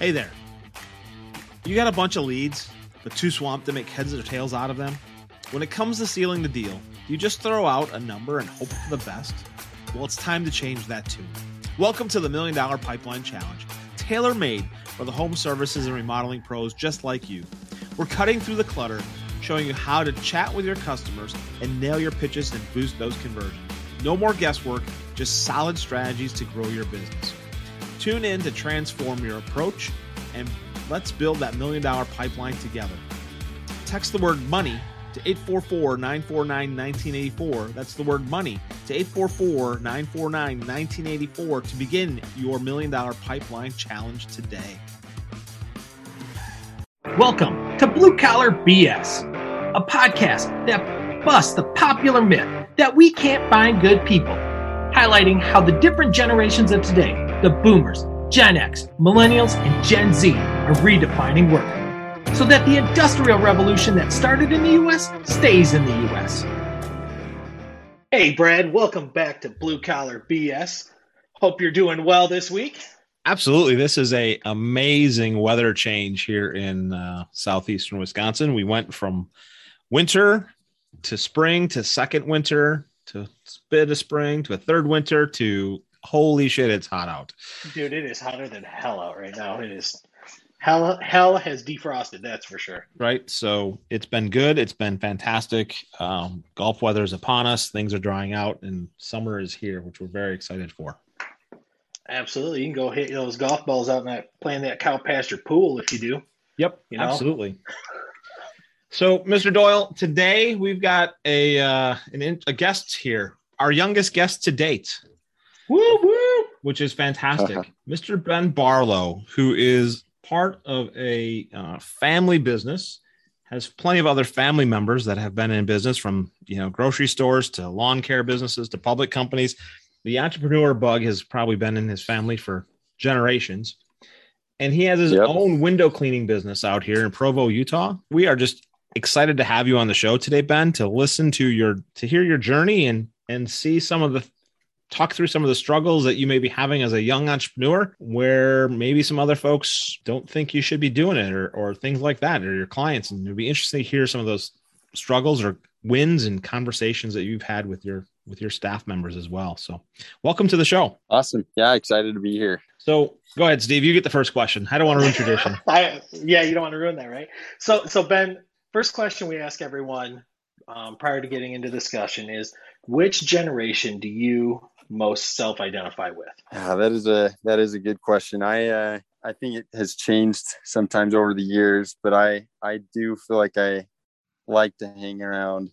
Hey there. You got a bunch of leads, but too swamped to make heads or tails out of them? When it comes to sealing the deal, you just throw out a number and hope for the best? Well, it's time to change that too. Welcome to the Million Dollar Pipeline Challenge, tailor made for the home services and remodeling pros just like you. We're cutting through the clutter, showing you how to chat with your customers and nail your pitches and boost those conversions. No more guesswork, just solid strategies to grow your business. Tune in to transform your approach and let's build that million dollar pipeline together. Text the word money to 844 949 1984. That's the word money to 844 949 1984 to begin your million dollar pipeline challenge today. Welcome to Blue Collar BS, a podcast that busts the popular myth that we can't find good people, highlighting how the different generations of today, the boomers, Gen X, millennials, and Gen Z, are redefining work so that the industrial revolution that started in the US stays in the US. Hey, Brad, welcome back to Blue Collar BS. Hope you're doing well this week. Absolutely. This is a amazing weather change here in uh, southeastern Wisconsin. We went from winter to spring to second winter to a bit of spring to a third winter to holy shit, it's hot out. Dude, it is hotter than hell out right now. It is hell hell has defrosted, that's for sure. Right. So it's been good. It's been fantastic. Um, golf weather is upon us. Things are drying out and summer is here, which we're very excited for. Absolutely. You can go hit those golf balls out in that playing that cow pasture pool if you do. Yep. You know? Absolutely. So, Mr. Doyle, today we've got a uh, an, a guest here, our youngest guest to date. Woo woo! Which is fantastic. Mr. Ben Barlow, who is part of a uh, family business, has plenty of other family members that have been in business from you know grocery stores to lawn care businesses to public companies the entrepreneur bug has probably been in his family for generations. And he has his yep. own window cleaning business out here in Provo, Utah. We are just excited to have you on the show today, Ben, to listen to your to hear your journey and and see some of the talk through some of the struggles that you may be having as a young entrepreneur where maybe some other folks don't think you should be doing it or, or things like that or your clients and it'd be interesting to hear some of those struggles or wins and conversations that you've had with your with your staff members as well. So, welcome to the show. Awesome. Yeah, excited to be here. So, go ahead, Steve. You get the first question. I don't want to ruin tradition. I, yeah, you don't want to ruin that, right? So, so Ben, first question we ask everyone um, prior to getting into discussion is, which generation do you most self-identify with? Yeah, that is a that is a good question. I uh, I think it has changed sometimes over the years, but I I do feel like I like to hang around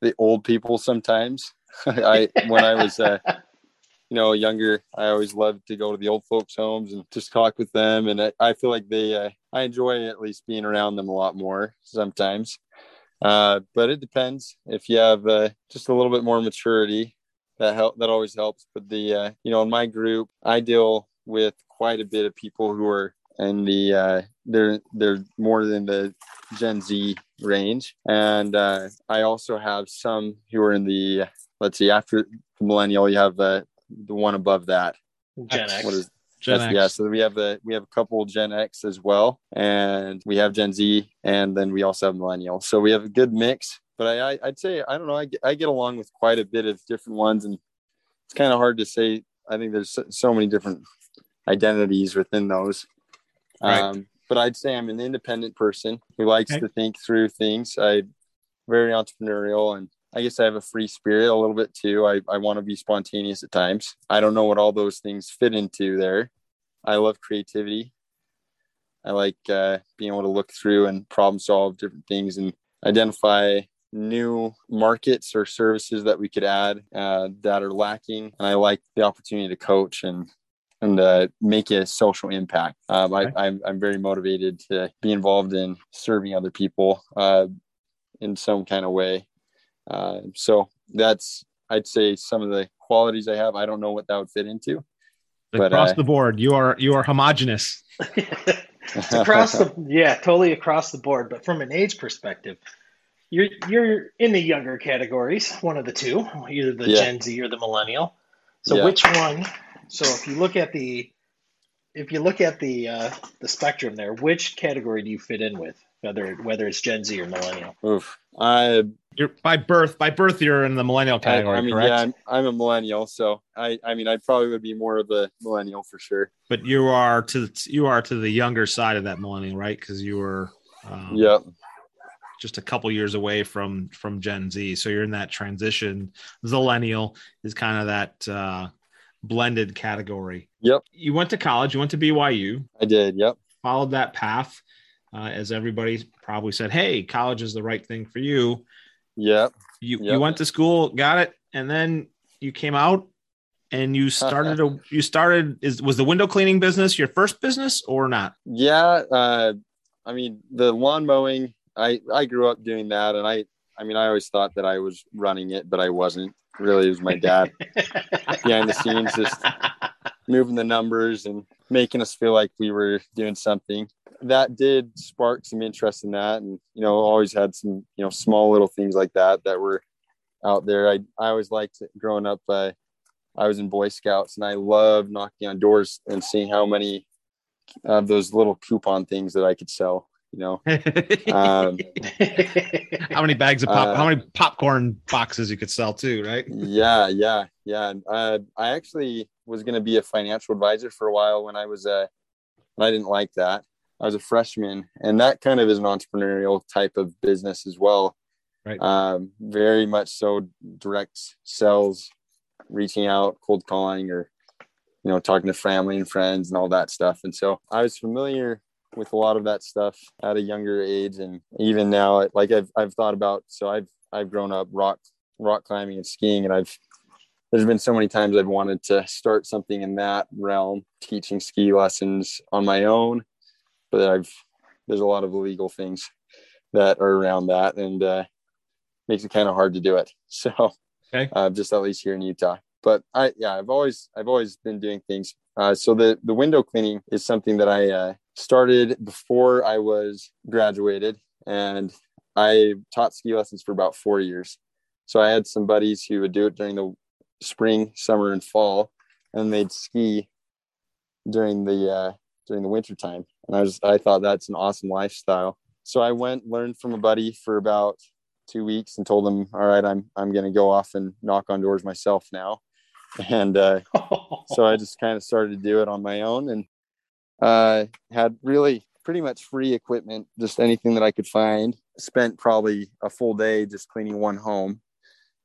the old people sometimes. I when I was uh, you know younger, I always loved to go to the old folks' homes and just talk with them, and I, I feel like they uh, I enjoy at least being around them a lot more sometimes. Uh, but it depends if you have uh, just a little bit more maturity that help that always helps. But the uh, you know in my group, I deal with quite a bit of people who are in the uh, they're they're more than the Gen Z range, and uh, I also have some who are in the let's see after the millennial, you have uh, the one above that. Gen X. What is Gen X. Yeah, so we have the we have a couple Gen X as well, and we have Gen Z, and then we also have millennial. So we have a good mix. But I, I would say I don't know I get, I get along with quite a bit of different ones, and it's kind of hard to say. I think there's so, so many different identities within those. Right. Um, but I'd say I'm an independent person who likes okay. to think through things. I very entrepreneurial and I guess I have a free spirit a little bit too. I, I want to be spontaneous at times. I don't know what all those things fit into there. I love creativity. I like uh, being able to look through and problem solve different things and identify new markets or services that we could add uh, that are lacking. And I like the opportunity to coach and and uh, make a social impact. Um, okay. I, am I'm, I'm very motivated to be involved in serving other people uh, in some kind of way. Uh, so that's I'd say some of the qualities I have. I don't know what that would fit into. But, across uh, the board, you are you are homogenous. across the yeah, totally across the board. But from an age perspective, you're you're in the younger categories, one of the two, either the yeah. Gen Z or the millennial. So yeah. which one so if you look at the if you look at the uh, the spectrum there, which category do you fit in with? Whether whether it's Gen Z or millennial? Oof. I You're by birth. By birth, you're in the millennial category, I mean, correct? yeah, I'm, I'm a millennial, so I, I mean, I probably would be more of a millennial for sure. But you are to the, you are to the younger side of that millennial, right? Because you were um, Yep. Just a couple years away from from Gen Z, so you're in that transition. Zillennial is kind of that uh, blended category. Yep. You went to college. You went to BYU. I did. Yep. Followed that path, uh, as everybody probably said. Hey, college is the right thing for you. Yep. You Yep. you went to school, got it, and then you came out and you started a you started is was the window cleaning business your first business or not? Yeah. Uh, I mean, the lawn mowing, I, I grew up doing that. And I, I mean, I always thought that I was running it, but I wasn't really. It was my dad behind the scenes, just moving the numbers and making us feel like we were doing something. That did spark some interest in that. And, you know, always had some, you know, small little things like that that were out there. I, I always liked it growing up. Uh, I was in Boy Scouts and I loved knocking on doors and seeing how many of those little coupon things that I could sell, you know. Um, how many bags of pop? uh, how many popcorn boxes you could sell too, right? yeah, yeah, yeah. Uh, I actually was going to be a financial advisor for a while when I was uh, and I didn't like that. I was a freshman, and that kind of is an entrepreneurial type of business as well. Right. Um, very much so direct sales, reaching out, cold calling, or you know, talking to family and friends and all that stuff. And so I was familiar with a lot of that stuff at a younger age, and even now, like I've I've thought about. So I've I've grown up rock rock climbing and skiing, and I've there's been so many times I've wanted to start something in that realm, teaching ski lessons on my own, but I've there's a lot of legal things that are around that, and uh, makes it kind of hard to do it. So, Okay. uh, just at least here in Utah. But I, yeah, I've always I've always been doing things. Uh, so the the window cleaning is something that I uh, started before I was graduated, and I taught ski lessons for about four years. So I had some buddies who would do it during the spring, summer, and fall, and they'd ski during the uh, during the winter time. And I was I thought that's an awesome lifestyle. So I went learned from a buddy for about two weeks and told him, all right, I'm I'm gonna go off and knock on doors myself now. And uh, so I just kind of started to do it on my own and uh, had really pretty much free equipment, just anything that I could find. Spent probably a full day just cleaning one home,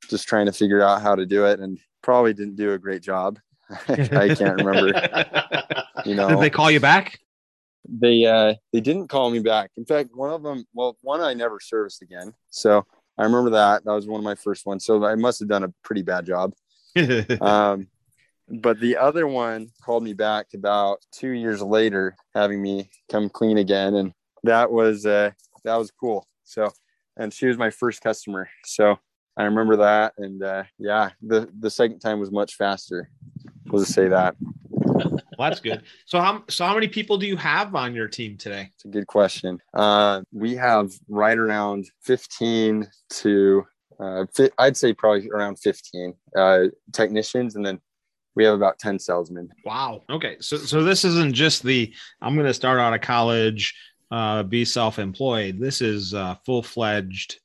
just trying to figure out how to do it, and probably didn't do a great job. I can't remember. You know, Did they call you back? they uh they didn't call me back in fact one of them well one i never serviced again so i remember that that was one of my first ones so i must have done a pretty bad job um but the other one called me back about two years later having me come clean again and that was uh that was cool so and she was my first customer so i remember that and uh yeah the the second time was much faster we'll just say that well, that's good. So how so how many people do you have on your team today? It's a good question. Uh, we have right around 15 to, uh, I'd say probably around 15 uh, technicians, and then we have about 10 salesmen. Wow. Okay. So so this isn't just the I'm going to start out of college, uh, be self-employed. This is uh, full-fledged.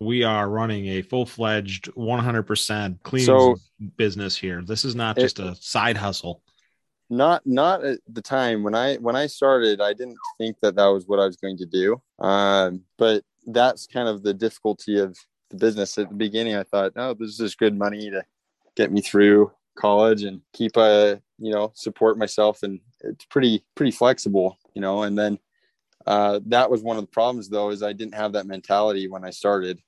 We are running a full-fledged 100% clean So- business here. This is not It- just a side hustle. Not not at the time when I when I started, I didn't think that that was what I was going to do. Um, but that's kind of the difficulty of the business. At the beginning, I thought, oh, this is just good money to get me through college and keep a you know support myself, and it's pretty pretty flexible, you know. And then uh, that was one of the problems, though, is I didn't have that mentality when I started,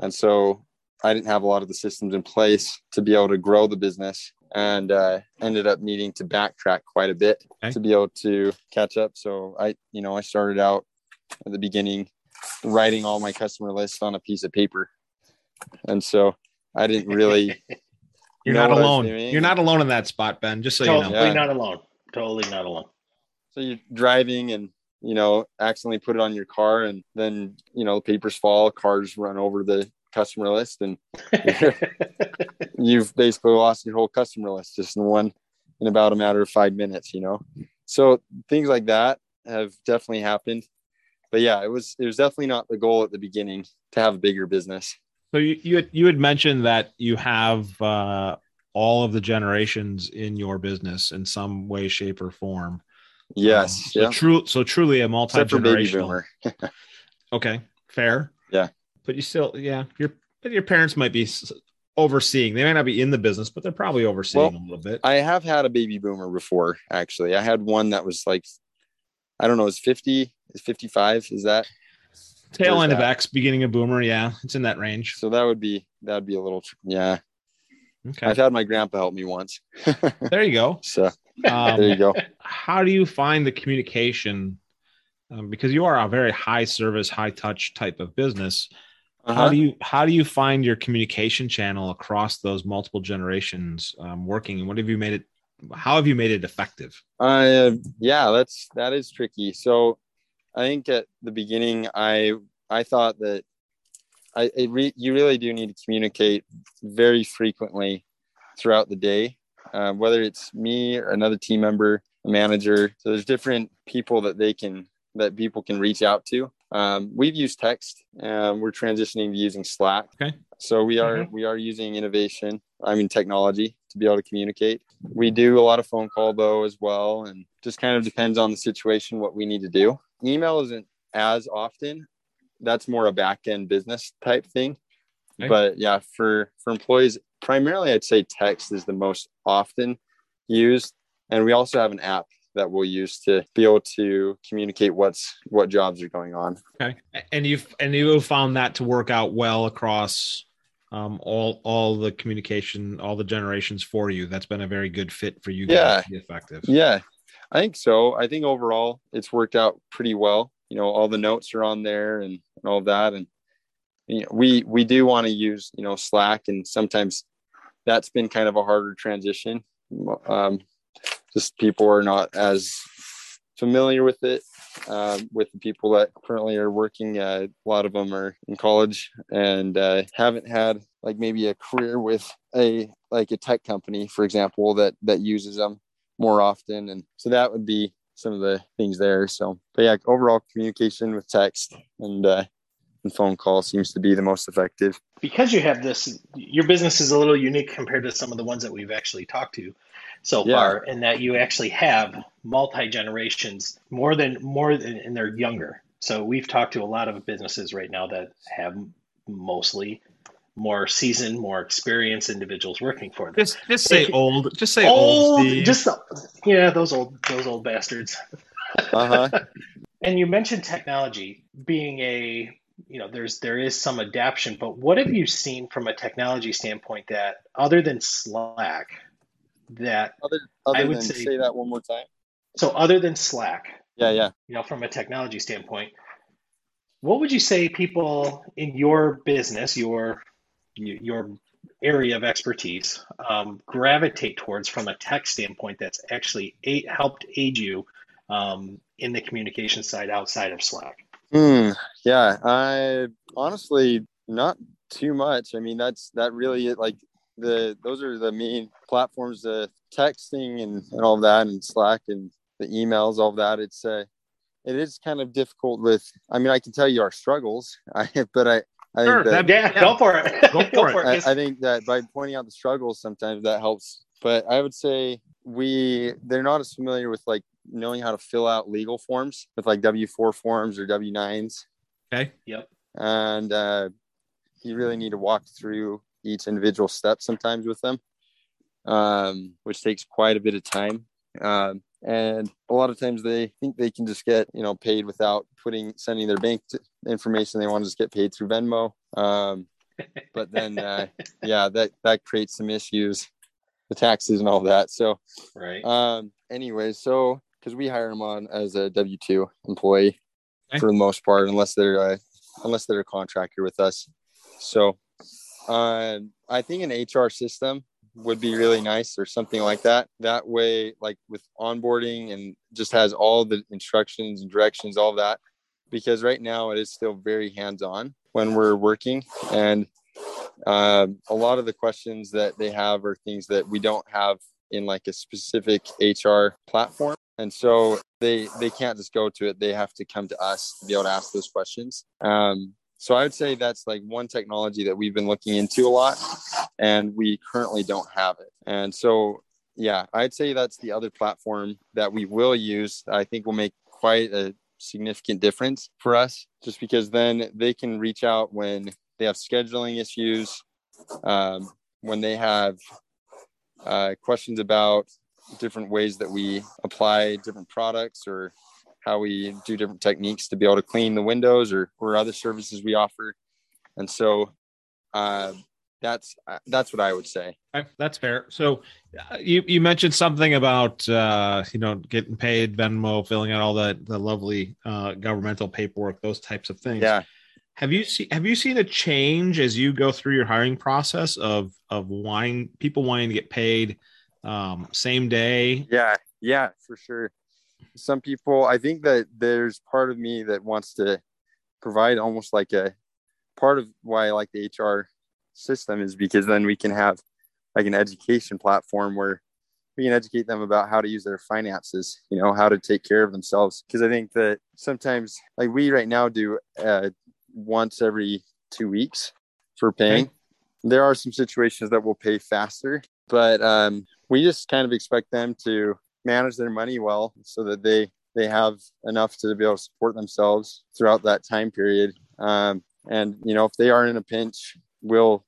and so I didn't have a lot of the systems in place to be able to grow the business and uh, ended up needing to backtrack quite a bit Okay. to be able to catch up. So I, you know, I started out at the beginning writing all my customer lists on a piece of paper. And so I didn't really, You're know not what I was alone. You're not alone in that spot, Ben. Just so you totally know. Yeah. not alone. Totally not alone. so you're driving and, you know, accidentally put it on your car and then, you know, the papers fall, cars run over the customer list and you've basically lost your whole customer list just in one in about a matter of five minutes, you know? So things like that have definitely happened. But yeah, it was, it was definitely not the goal at the beginning to have a bigger business. So you, you had, you had mentioned that you have, uh, all of the generations in your business in some way, shape, or form. Yes. Um, so yeah. true. So truly a multi Except for baby generational. Okay, fair. Yeah. but you still, yeah, your but your parents might be overseeing. They might not be in the business, but they're probably overseeing Well, a little bit. I have had a baby boomer before, actually. I had one that was like, I don't know, is 50, is 55, is that? Tail end of? X, beginning of Boomer. Yeah, it's in that range. So that would be, that would be a little, yeah. Okay, I've had my grandpa help me once. there you go. So Um, there you go. how do you find the communication? Um, because you are a very high service, high touch type of business. How Uh-huh. do you how do you find your communication channel across those multiple generations um, working? And what have you made it? How have you made it effective? Uh, yeah, that's that is tricky. So, I think at the beginning, I I thought that I it re, you really do need to communicate very frequently throughout the day, uh, whether it's me or another team member, a manager. So there's different people that they can that people can reach out to. Um, we've used text. Um, we're transitioning to using Slack. Okay. So we are we are using innovation. I mean technology to be able to communicate. We do a lot of phone call though as well, and just kind of depends on the situation what we need to do. Email isn't as often. That's more a back end business type thing. Okay. But yeah, for for employees, primarily I'd say text is the most often used, and we also have an app that we'll use to be able to communicate what's what jobs are going on. Okay, and you've and you have found that to work out well across um, all all the communication, all the generations for you. That's been a very good fit for you guys Yeah. to be effective. Yeah, I think so. I think overall it's worked out pretty well. You know, all the notes are on there and, and all that. And you know, we we do want to use you know Slack, and sometimes that's been kind of a harder transition. Um, just people are not as familiar with it. Um, with the people that currently are working, uh, a lot of them are in college and uh, haven't had like maybe a career with a like a tech company, for example, that that uses them more often. And so that would be some of the things there. So, but yeah, overall communication with text and, uh, and phone call seems to be the most effective. because you have this your business is a little unique compared to some of the ones that we've actually talked to so Yeah. far in that you actually have multi generations more than more than and they're younger so we've talked to a lot of businesses right now that have mostly more seasoned more experienced individuals working for them Just just say If- old. Just say old. old Steve. just yeah those old those old bastards Uh huh. and you mentioned technology being a you know there's there is some adaptation but what have you seen from a technology standpoint that other than slack that other other I would than say- say that one more time. so other than slack Yeah, yeah. you know from a technology standpoint what would you say people in your business your your area of expertise um, gravitate towards from a tech standpoint that's actually aid, helped aid you um, in the communication side outside of slack Hmm. Yeah. I honestly not too much. I mean, that's that really like the those are the main platforms, the texting and, and all that, and Slack and the emails, all that. It's uh, it is kind of difficult with. I mean, I can tell you our struggles, I but I I Sure, think that, that'd yeah, Yeah. go for it Go for it. I, 'cause- I think that by pointing out the struggles, sometimes that helps. But I would say we they're not as familiar with like knowing how to fill out legal forms with like W four forms or W nines, okay. Yep. and uh, you really need to walk through each individual step sometimes with them, um, which takes quite a bit of time. Um, and a lot of times they think they can just get you know paid without putting sending their bank information. They want to just get paid through Venmo. Um, but then uh, yeah, that that creates some issues, the taxes and all that. So Right. um, anyway, so because we hire them on as a W two employee Okay. for the most part, unless they're uh, unless they're a contractor with us. So um, I think an HR system would be really nice or something like that. That way, like with onboarding and just has all the instructions and directions, all that. Because right now it is still very hands on when we're working, and um, a lot of the questions that they have are things that we don't have in like a specific HR platform. And so they they can't just go to it. They have to come to us to be able to ask those questions. Um, so I would say that's like one technology that we've been looking into a lot, and we currently don't have it. And so yeah, I'd say that's the other platform that we will use. I think will make quite a significant difference for us, just because then they can reach out when they have scheduling issues, um, when they have uh, questions about different ways that we apply different products or how we do different techniques to be able to clean the windows or, or other services we offer. And so uh, that's that's what I would say. That's fair. So uh, you you mentioned something about uh, you know getting paid Venmo, filling out all the the lovely uh, governmental paperwork, those types of things. Yeah. Have you seen Have you seen a change as you go through your hiring process of of wanting people wanting to get paid um, same day? Yeah, yeah, for sure. Some people, I think that there's part of me that wants to provide almost like a part of why I like the HR system is because then we can have like an education platform where we can educate them about how to use their finances, you know, how to take care of themselves. Because I think that sometimes, like we right now do uh, once every two weeks for paying. Okay. There are some situations that will pay faster, but um, we just kind of expect them to manage their money well so that they they have enough to be able to support themselves throughout that time period. Um, and you know, if they are in a pinch, we'll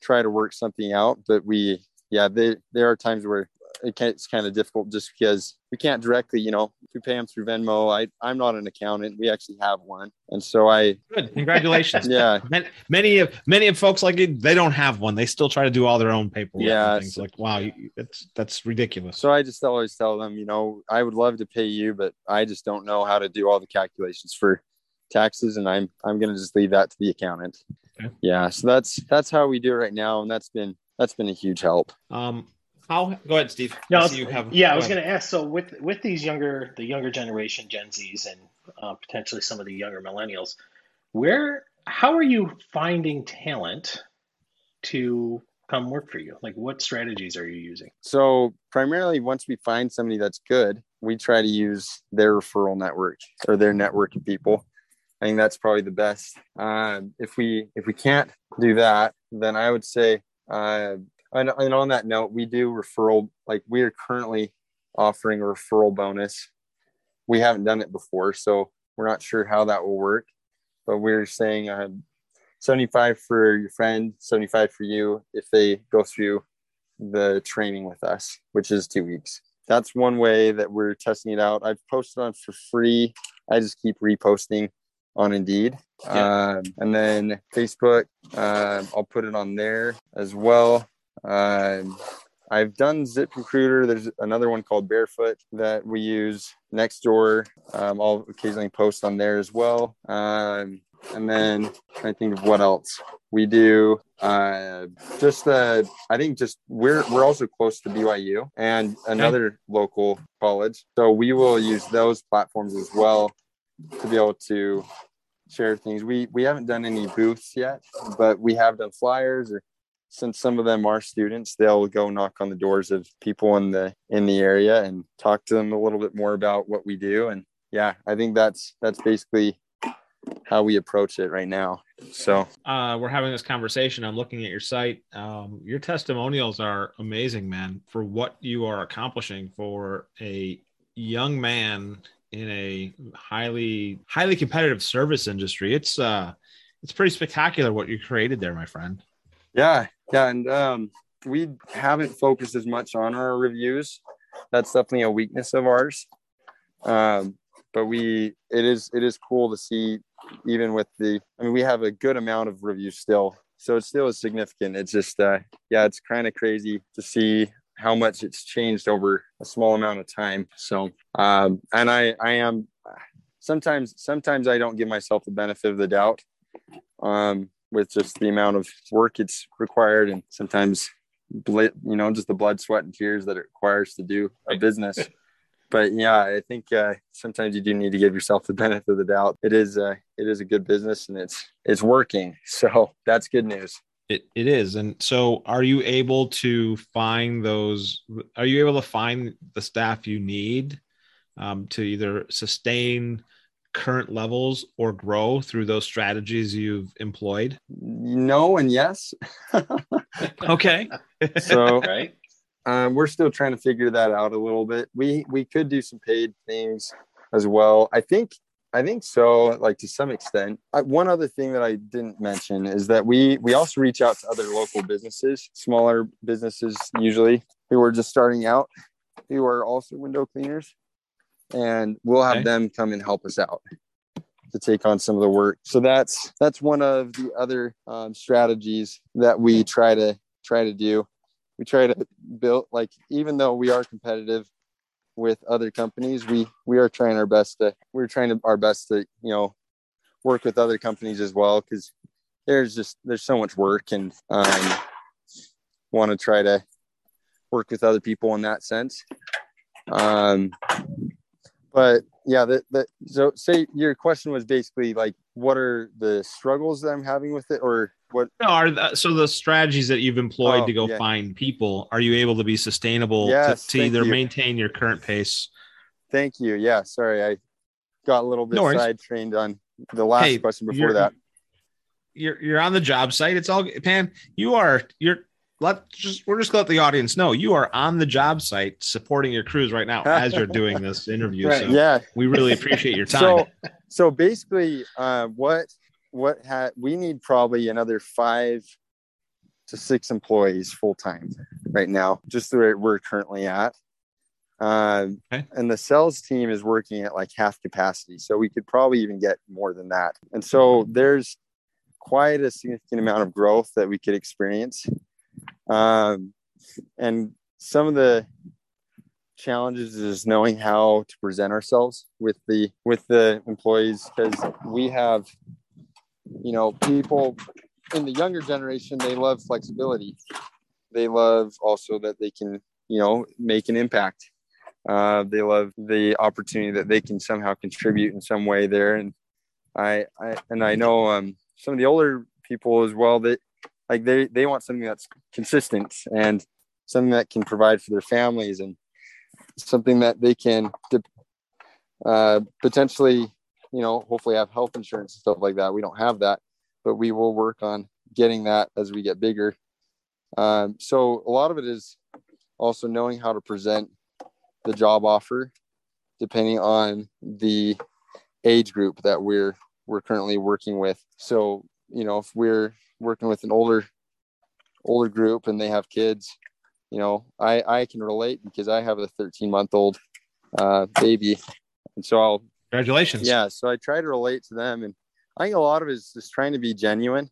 try to work something out. But we, yeah, they, there are times where it can, it's kind of difficult just because we can't directly, you know, we pay them through Venmo. I, I'm not an accountant. We actually have one. And so I, good. Congratulations. yeah. Many of, many of folks like it, they don't have one. They still try to do all their own paperwork. Yeah. Things like, wow, that's, that's ridiculous. So I just always tell them, you know, I would love to pay you, but I just don't know how to do all the calculations for taxes. And I'm, I'm going to just leave that to the accountant. Okay. Yeah. So that's, that's how we do it right now. And that's been, that's been a huge help. Um, how go ahead, Steve. No, you have, yeah, I was going to ask. So with with these younger, the younger generation, Gen Zs, and uh, potentially some of the younger millennials, where how are you finding talent to come work for you? Like, what strategies are you using? So primarily, once we find somebody that's good, we try to use their referral network or their network of people. I think that's probably the best. Uh, if we if we can't do that, then I would say uh, and, and on that note, we do referral, like we are currently offering a referral bonus. We haven't done it before, so we're not sure how that will work, but we're saying uh, 75 for your friend, 75 for you if they go through the training with us, which is two weeks. That's one way that we're testing it out. I've posted on for free. I just keep reposting on Indeed. Yeah. Um, and then Facebook, uh, I'll put it on there as well. Um, I've done Zip Recruiter. There's another one called Barefoot that we use. Nextdoor, um, I'll occasionally post on there as well. Um, and then I think of what else we do. Uh, just the, I think just we're we're also close to BYU and another okay. local college, so we will use those platforms as well to be able to share things. We we haven't done any booths yet, but we have done flyers or since some of them are students they'll go knock on the doors of people in the in the area and talk to them a little bit more about what we do. And yeah i think that's that's basically how we approach it right now. So uh, we're having this conversation. I'm looking at your site. Um, your testimonials are amazing man for what you are accomplishing for a young man in a highly highly competitive service industry it's uh it's pretty spectacular what you created there my friend yeah, yeah, and um, we haven't focused as much on our reviews. That's definitely a weakness of ours. Um, but we, it is, it is cool to see, even with the. I mean, we have a good amount of reviews still, so it still is significant. It's just, uh, yeah, it's kind of crazy to see how much it's changed over a small amount of time. So, um, and I, I am sometimes, sometimes I don't give myself the benefit of the doubt. Um, with just the amount of work it's required and sometimes you know just the blood sweat and tears that it requires to do a business but yeah i think uh, sometimes you do need to give yourself the benefit of the doubt it is uh, it is a good business and it's it's working so that's good news It, it is. And so are you able to find those? Are you able to find the staff you need um, to either sustain current levels or grow through those strategies you've employed? No, and yes. okay. so, right. Um, we're still trying to figure that out a little bit. We we could do some paid things as well. I think I think so, like to some extent. I, one other thing that I didn't mention is that we we also reach out to other local businesses, smaller businesses usually who are just starting out, who are also window cleaners, and we'll have okay. them come and help us out to take on some of the work. So that's that's one of the other um, strategies that we try to try to do. We try to build like even though we are competitive with other companies we we are trying our best to we're trying to our best to you know work with other companies as well because there's just there's so much work and um, want to try to work with other people in that sense. Um, but yeah that that so say your question was basically like what are the struggles that i'm having with it or what? No, are the, so the strategies that you've employed oh, to go yeah. find people are you able to be sustainable yes, to, to either you. maintain your current pace? Thank you. Yeah sorry i got a little bit no side trained on the last hey, question before that. You're you're on the job site. It's all pan you are you're let just we're just let the audience know you are on the job site supporting your crews right now as you're doing this interview right. so yeah. we really appreciate your time. so so basically uh, what what had we need probably another five to six employees full time right now, just the where we're currently at. Um, okay. And the sales team is working at like half capacity, so we could probably even get more than that. And so there's quite a significant amount of growth that we could experience. Um, and some of the challenges is knowing how to present ourselves with the with the employees because we have you know, people in the younger generation, they love flexibility. They love also that they can, you know, make an impact. Uh, they love the opportunity that they can somehow contribute in some way there. And I, I and I know um, some of the older people as well that like they they want something that's consistent and something that can provide for their families and something that they can uh, potentially you know, hopefully have health insurance and stuff like that. We don't have that, but we will work on getting that as we get bigger. Um, so a lot of it is also knowing how to present the job offer depending on the age group that we're we're currently working with. So, you know, if we're working with an older older group and they have kids, you know, I I can relate because I have a 13 month old uh, baby, and so I'll Congratulations. Yeah. So I try to relate to them. And I think a lot of it is just trying to be genuine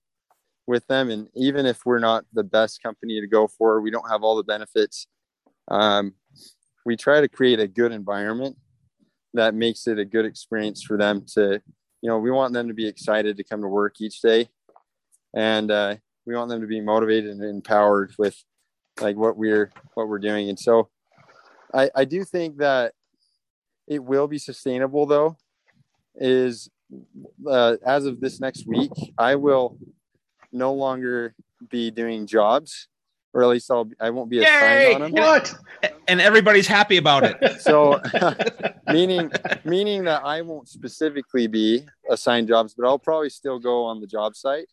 with them. And even if we're not the best company to go for, we don't have all the benefits. Um, we try to create a good environment that makes it a good experience for them to, you know, we want them to be excited to come to work each day. And uh, we want them to be motivated and empowered with like what we're what we're doing. And so I, I do think that it will be sustainable though is uh, as of this next week i will no longer be doing jobs or at least I'll I won't be assigned on them. What? And everybody's happy about it. So meaning meaning that I won't specifically be assigned jobs, but I'll probably still go on the job site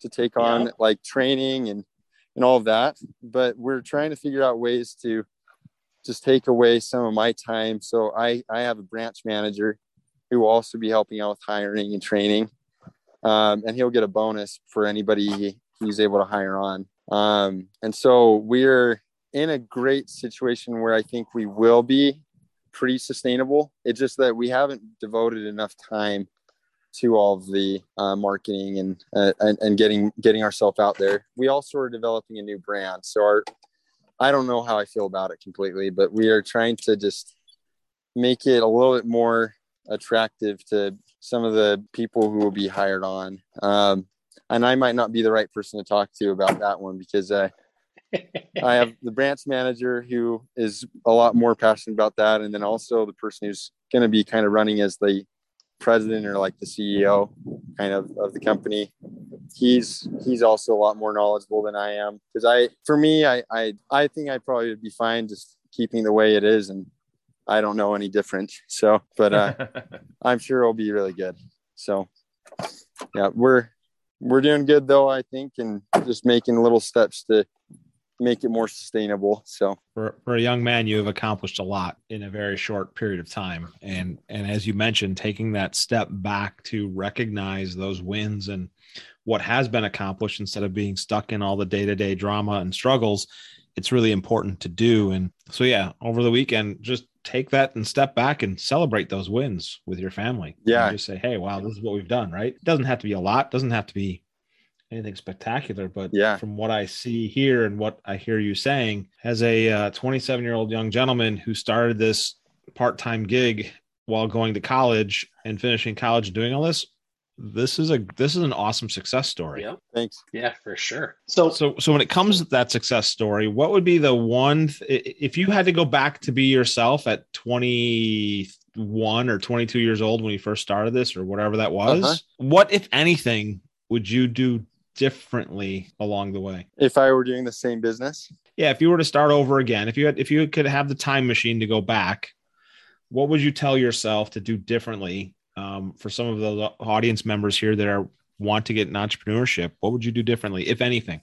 to take on yeah. like training and and all of that. But we're trying to figure out ways to just take away some of my time. So I, I have a branch manager who will also be helping out with hiring and training. Um, and he'll get a bonus for anybody he's able to hire on. Um, and so we're in a great situation where I think we will be pretty sustainable. It's just that we haven't devoted enough time to all of the uh, marketing and, uh, and, and getting getting ourselves out there. We also are developing a new brand, so our I don't know how I feel about it completely, but we are trying to just make it a little bit more attractive to some of the people who will be hired on. Um, and I might not be the right person to talk to about that one because uh, I have the branch manager who is a lot more passionate about that, and then also the person who's going to be kind of running as the president or like the CEO kind of of the company. He's he's also a lot more knowledgeable than I am because I for me I I I think I probably would be fine just keeping the way it is and I don't know any different. So, but uh, I'm sure it'll be really good. So, yeah, we're we're doing good though. I think, and just making little steps to make it more sustainable. So, for, for a young man, you have accomplished a lot in a very short period of time. And and as you mentioned, taking that step back to recognize those wins and what has been accomplished instead of being stuck in all the day to day drama and struggles it's really important to do. And so, yeah, over the weekend, just take that and step back and celebrate those wins with your family. Yeah. And just say, hey, wow, this is what we've done, right? It doesn't have to be a lot, doesn't have to be anything spectacular, but yeah, from what I see here and what I hear you saying, as a 27 uh, year old young gentleman who started this part time gig while going to college and finishing college and doing all this, this is a this is an awesome success story. Yeah. Thanks. Yeah, for sure. So so so when it comes to that success story, what would be the one th- if you had to go back to be yourself at 21 or 22 years old when you first started this or whatever that was, uh-huh. what if anything would you do differently along the way? If I were doing the same business? Yeah, if you were to start over again, if you had if you could have the time machine to go back, what would you tell yourself to do differently um, for some of the audience members here that are want to get an entrepreneurship what would you do differently if anything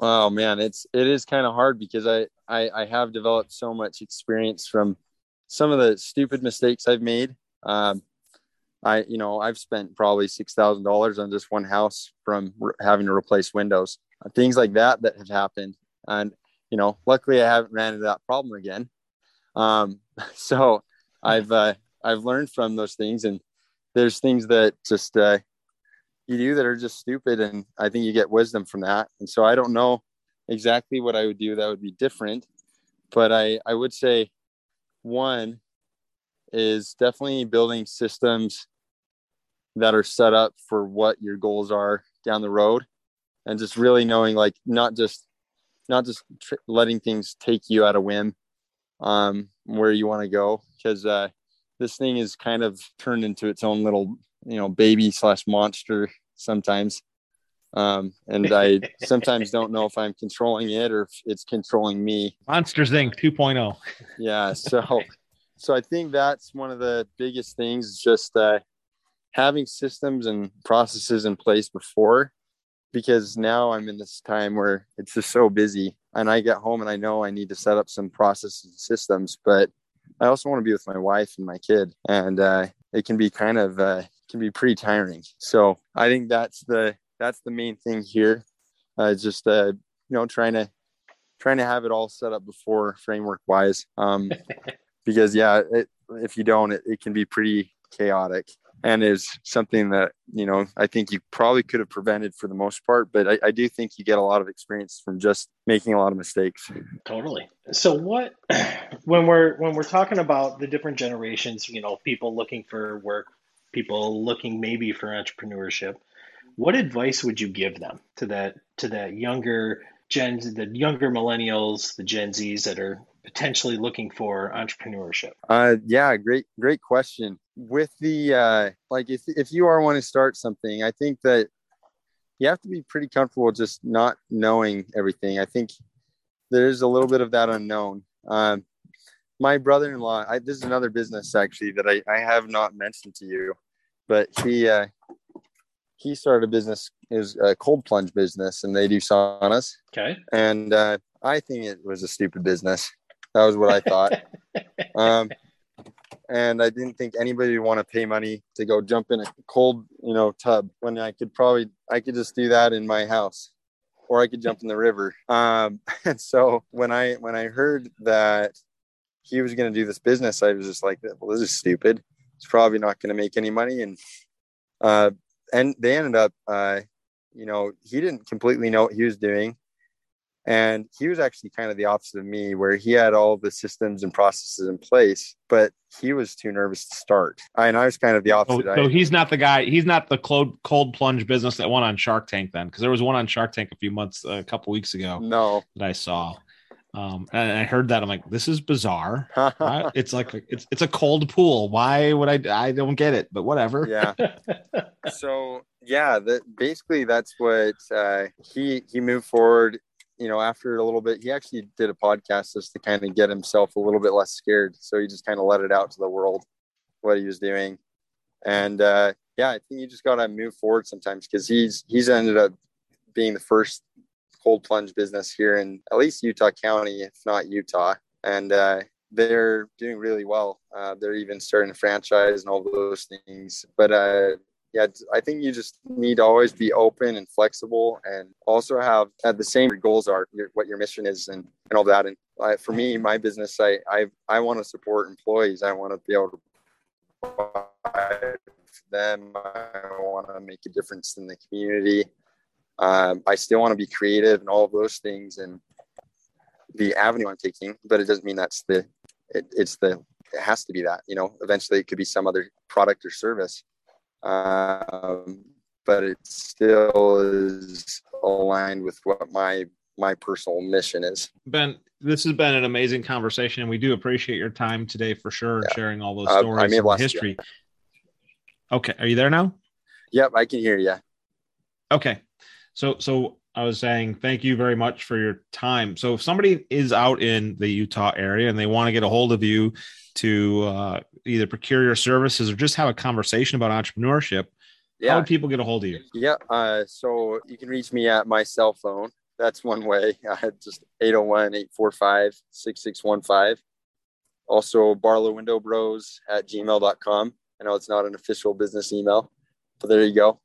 oh man it's it is kind of hard because I, I i have developed so much experience from some of the stupid mistakes i've made um i you know i've spent probably six thousand dollars on just one house from re- having to replace windows things like that that have happened. And you know luckily i haven't ran into that problem again. Um so i've uh I've learned from those things, and there's things that just uh, you do that are just stupid, and I think you get wisdom from that. And so I don't know exactly what I would do that would be different, but I I would say one is definitely building systems that are set up for what your goals are down the road. And just really knowing like not just not just tr- letting things take you at a whim um where you want to go because uh this thing is kind of turned into its own little you know baby slash monster sometimes. Um, and i sometimes don't know if i'm controlling it or if it's controlling me. Monsters inc 2.0 yeah so so i think that's one of the biggest things just uh, having systems and processes in place before because now i'm in this time where it's just so busy and i get home and i know i need to set up some processes and systems but I also want to be with my wife and my kid, and uh, it can be kind of uh, can be pretty tiring. So I think that's the that's the main thing here. Uh, just uh, you know trying to trying to have it all set up before framework wise, um, because yeah, it, if you don't, it, it can be pretty chaotic and is something that you know I think you probably could have prevented for the most part. But I, I, do think you get a lot of experience from just making a lot of mistakes. Totally. So what when we're when we're talking about the different generations, you know, people looking for work, people looking maybe for entrepreneurship, what advice would you give them to that to that younger Gen the younger millennials, the Gen Zs that are potentially looking for entrepreneurship? Uh, yeah, great, great question. With the uh, like, if if you are want to start something, I think that you have to be pretty comfortable just not knowing everything. I think there's a little bit of that unknown. Um, my brother-in-law, I, this is another business actually that I, I have not mentioned to you, but he uh, he started a business is a cold plunge business and they do saunas. Okay. And uh, I think it was a stupid business. That was what I thought. um, and I didn't think anybody would want to pay money to go jump in a cold, you know, tub when I could probably I could just do that in my house, or I could jump in the river. Um, and so when I when I heard that he was going to do this business, I was just like, well, this is stupid. It's probably not going to make any money. And uh, and they ended up, uh, you know, he didn't completely know what he was doing. And he was actually kind of the opposite of me, where he had all the systems and processes in place, but he was too nervous to start. I, and I was kind of the opposite. So, so he's not the guy. He's not the cold cold plunge business that went on Shark Tank then, because there was one on Shark Tank a few months, a couple weeks ago. No, that I saw. Um, and I heard that I'm like, this is bizarre. Right? it's like it's it's a cold pool. Why would I? I don't get it, but whatever. yeah. So yeah, that basically that's what uh, he he moved forward. You know, after a little bit, he actually did a podcast just to kind of get himself a little bit less scared. So he just kind of let it out to the world what he was doing, and uh, yeah, I think you just got to move forward sometimes because he's he's ended up being the first cold plunge business here in at least Utah County, if not Utah, and uh, they're doing really well. Uh, they're even starting a franchise and all those things. But uh, yeah, I think you just need to always be open and flexible, and also have at the same goals are your, what your mission is and, and all that. And uh, for me, my business, I I, I want to support employees. I want to be able to provide them. I want to make a difference in the community. Um, I still want to be creative and all of those things and the avenue I'm taking, but it doesn't mean that's the, it, it's the, it has to be that, you know, eventually it could be some other product or service. Um, but it still is aligned with what my, my personal mission is. Ben, this has been an amazing conversation and we do appreciate your time today for sure Yeah. sharing all those Uh, I stories and you. history. Okay. Are you there now? Yep. I can hear you. Okay. So so I was saying thank you very much for your time. So if somebody is out in the Utah area and they want to get a hold of you to uh, either procure your services or just have a conversation about entrepreneurship, how Yeah. would people get a hold of you? Yeah. Uh, so you can reach me at my cell phone. That's one way. I had just 801 845 6615. Also, Barlow Window Bros at gmail.com. I know it's not an official business email, but there you go.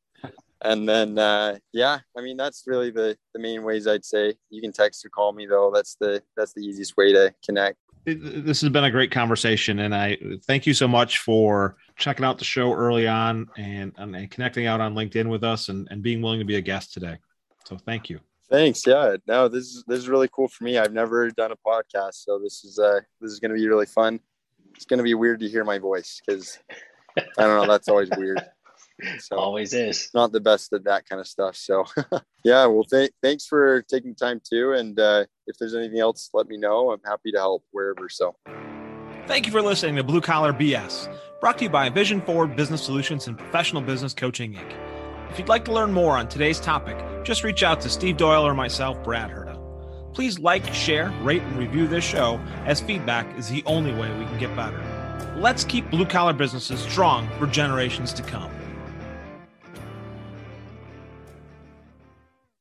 And then, uh, yeah, I mean, that's really the, the main ways I'd say you can text or call me though. That's the, that's the easiest way to connect. This has been a great conversation, and I thank you so much for checking out the show early on and, and connecting out on LinkedIn with us and, and being willing to be a guest today. So thank you. Thanks. Yeah. No, this is this is really cool for me. I've never done a podcast, so this is uh this is gonna be really fun. It's gonna be weird to hear my voice because I don't know, that's always weird. So Always is. not the best at that kind of stuff. So yeah, well th- thanks for taking time too. And uh if there's anything else, let me know. I'm happy to help wherever. So Thank you for listening to Blue Collar BS, brought to you by Vision Forward Business Solutions and Professional Business Coaching Inc. If you'd like to learn more on today's topic, just reach out to Steve Doyle or myself, Brad Herda. Please like, share, rate, and review this show, as feedback is the only way we can get better. Let's keep blue collar businesses strong for generations to come.